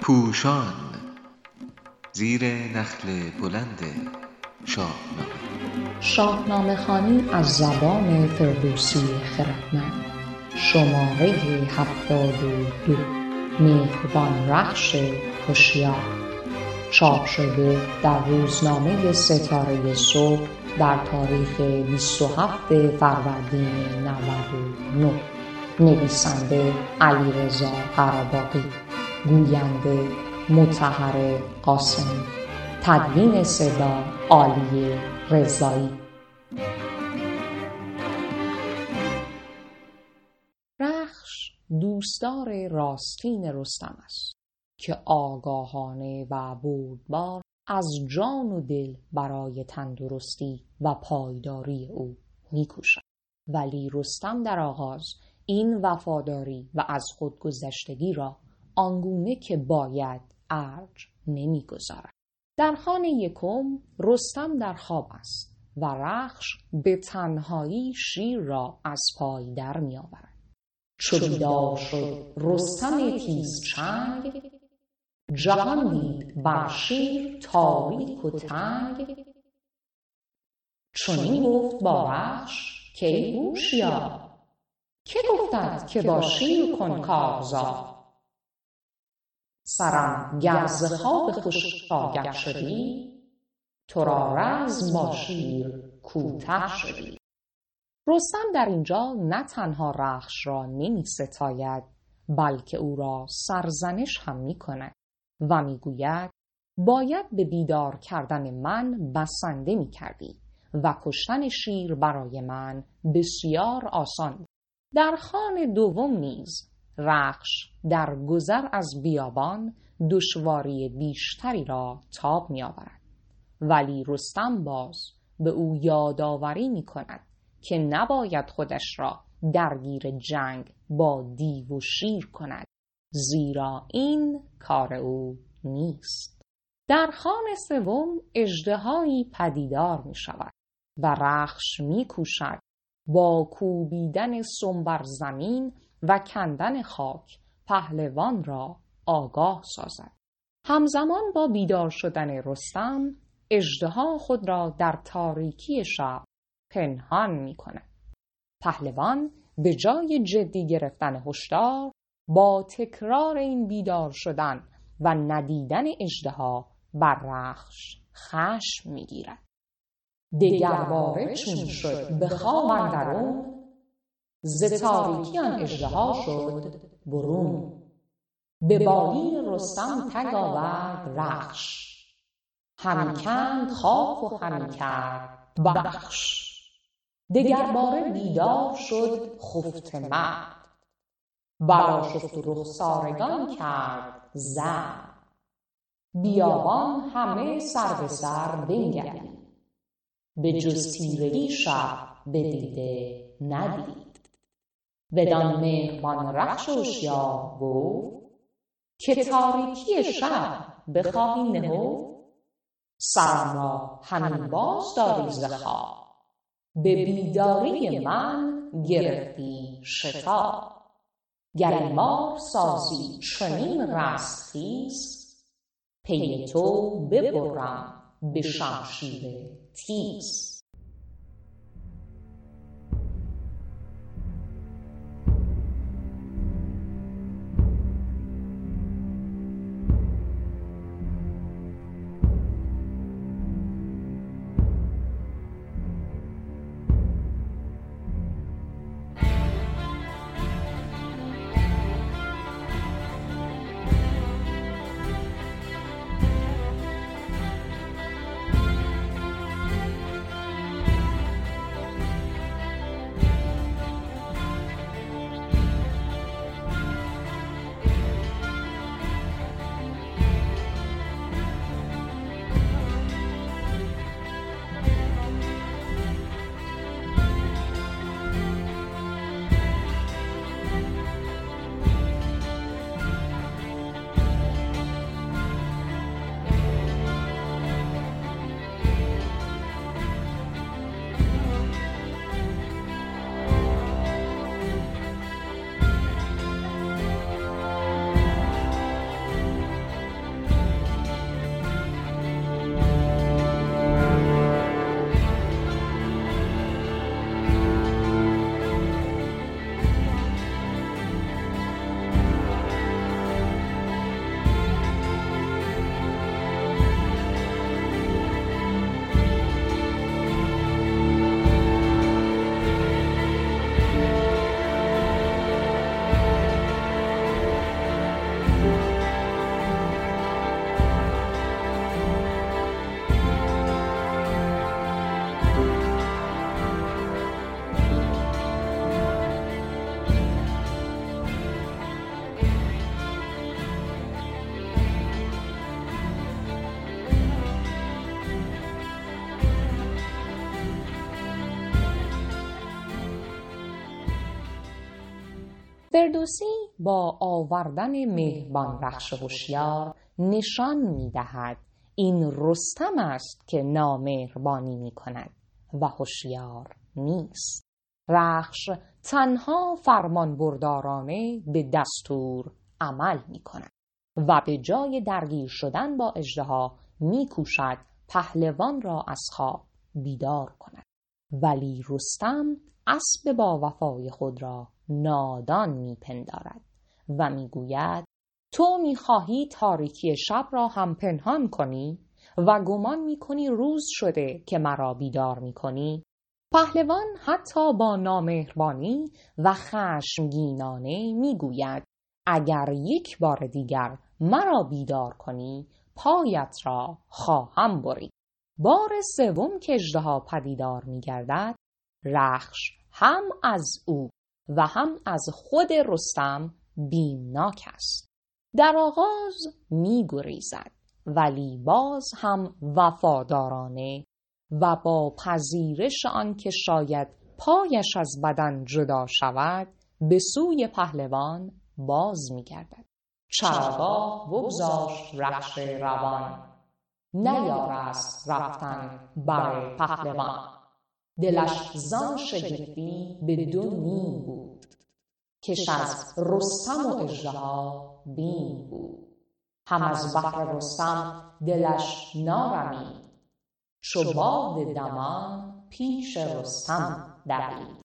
پوشان زیر نخل بلند شاهنامه. شاهنامه خوانی از زبان فردوسی خردمند. شماره هفتاد و دو مهربان رخش هوشیار. چاپ شده در روزنامه ستاره صبح در تاریخ 27 فروردین 99 نویسنده علیرضا قراباقی گوینده مطهر قاسمی تدوین صدا عالیه رضایی. رخش دوستدار راستین رستم است که آگاهانه و بردبار از جان و دل برای تندرستی و پایداری او میکوشد. ولی رستم در آغاز این وفاداری و از خودگذشتگی را آنگونه که باید ارج نمی‌گذارد. در خانه یکم رستم در خواب است و رخش به تنهایی شیر را از پای در میآورد. چو بیدار شد رستم تیز چنگ جهان دید بر شیر تاریک و تنگ. چنین گفت با رخش کای هوشیار که گفتت که با شیر کن کارزار سرم گر ز خواب خوش آگه شدی تو را رزم با شیر کوته شدی. رستم در اینجا نه تنها رخش را نمی ستاید بلکه او را سرزنش هم می کند و می‌گوید باید به بیدار کردن من بسنده می کردی و کشتن شیر برای من بسیار آسان در خان دوم نیز رخش در گذر از بیابان دشواری بیشتری را تاب می آورد. ولی رستم باز به او یادآوری می کند که نباید خودش را درگیر جنگ با دیو و شیر کند زیرا این کار او نیست در خان سوم اژدهایی پدیدار می شود و رخش می کوشد با کوبیدن سم بر زمین و کندن خاک پهلوان را آگاه سازد. همزمان با بیدار شدن رستم اژدها خود را در تاریکی شب پنهان می کند پهلوان به جای جدی گرفتن هشدار با تکرار این بیدار شدن و ندیدن اژدها بر رخش خشم می‌گیرد. دگرباره چون شد؟ به خواب اندرون ز تاریکی آن اژدها شد برون. به بالین رستم تگ آورد رخش. همی کند خاک و همی کرد بخش. دگرباره بیدار شد خفته مرد. برآشفت و رخسارگان کرد زرد بیابان همه سر به سر بنگرید. به جز تیرگی شب بدیده ندید. بدان مهربان رخش هوشیار گفت که تاریکی شب بخواهی نهفت سرم را همین باز داری ز به بیداری من گرفتی شتاب گر بار سازی چنین رستخیز پی تو ببرم به شمشیر تیز فردوسی با آوردن مهربان رخش هوشیار نشان می دهد این رستم است که نامهربانی می کند و هوشیار نیست. رخش تنها فرمان بردارانه به دستور عمل می کند و به جای درگیر شدن با اژدها می کوشد پهلوان را از خواب بیدار کند. ولی رستم اسب با وفای خود را نادان میپندارد و می‌گوید تو می‌خواهی تاریکی شب را هم پنهان کنی و گمان می‌کنی روز شده که مرا بیدار می‌کنی. پهلوان حتی با نامهربانی و خشمگینانه می‌گوید اگر یک بار دیگر مرا بیدار کنی پایت را خواهم برید. بار سوم که اژدها پدیدار میگردد رخش هم از او و هم از خود رستم بیمناک است. در آغاز می گریزد ولی باز هم وفادارانه و با پذیرش آنکه شاید پایش از بدن جدا شود به سوی پهلوان باز می گردد چراگاه بگذاشت رخش روان. نیارست رفتن بر پهلوان. دلش زان شگفتی به دو نیم بود کش از رستم و اژدها بیم بود هم از بهر رستم دلش نارمید چو باد دمان پیش رستم دوید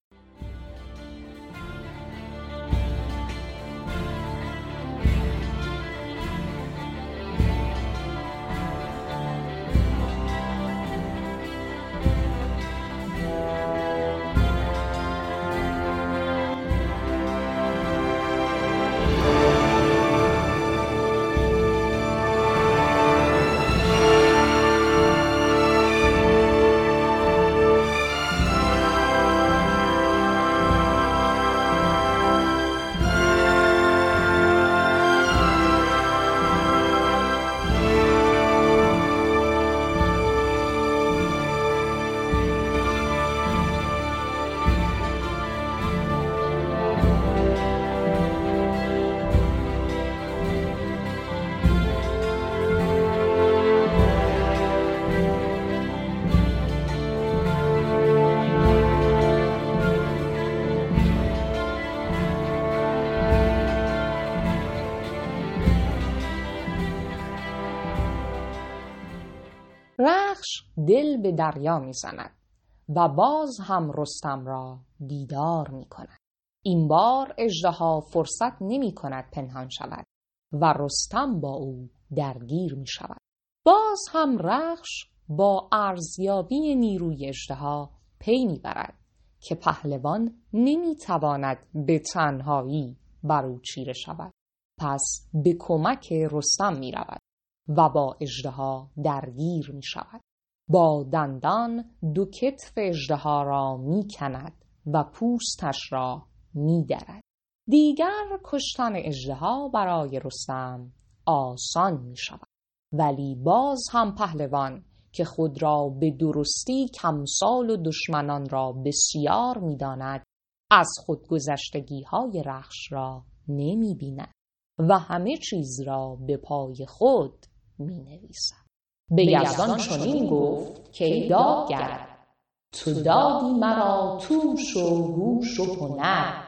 دل به دریا می‌زند و باز هم رستم را بیدار می کند. این بار اژدها فرصت نمی کند پنهان شود و رستم با او درگیر می شود. باز هم رخش با ارزیابی نیروی اژدها پی می‌برد که پهلوان نمی‌تواند به تنهایی بر او چیره شود پس به کمک رستم می رود و با اژدها درگیر می شود. با دندان دو کتف اژدها را می کند و پوستش را می درد. دیگر کشتن اژدها برای رستم آسان می شود. ولی باز هم پهلوان که خود را به درستی کمسال و دشمنان را بسیار می داند از خودگذشتگی های رخش را نمی بیند و همه چیز را به پای خود می نویسد به یزدان چنین گفت که دادگر تو دادی مرا توش و هوش و هنر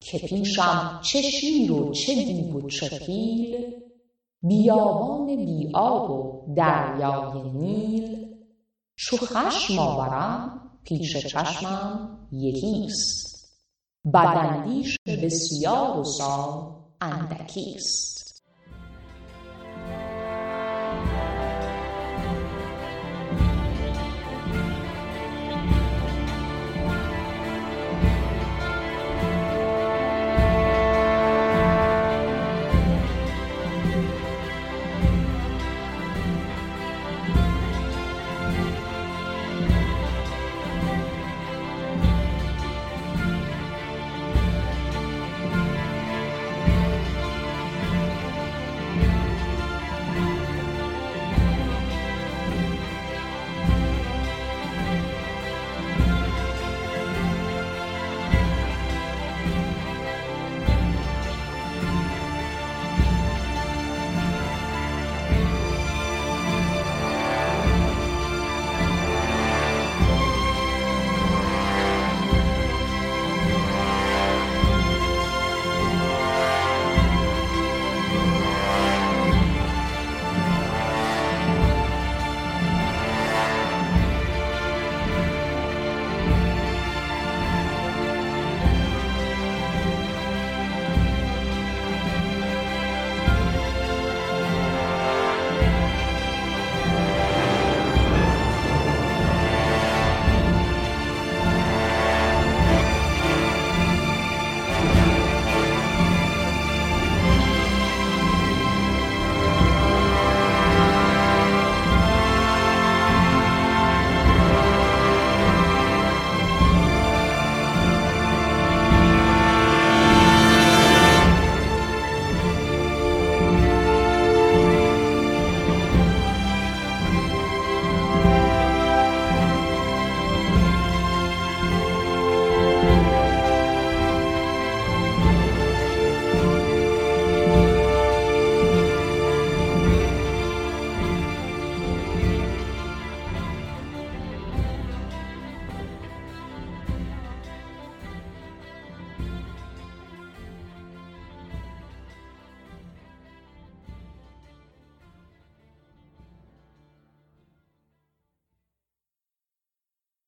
که پیشم چه شیر و چه دیو و چه فیل بیابان بی آب و دریای نیل. چو خشم آورم پیش چشمم یکیست بداندیش بسیار و سام اندکیست.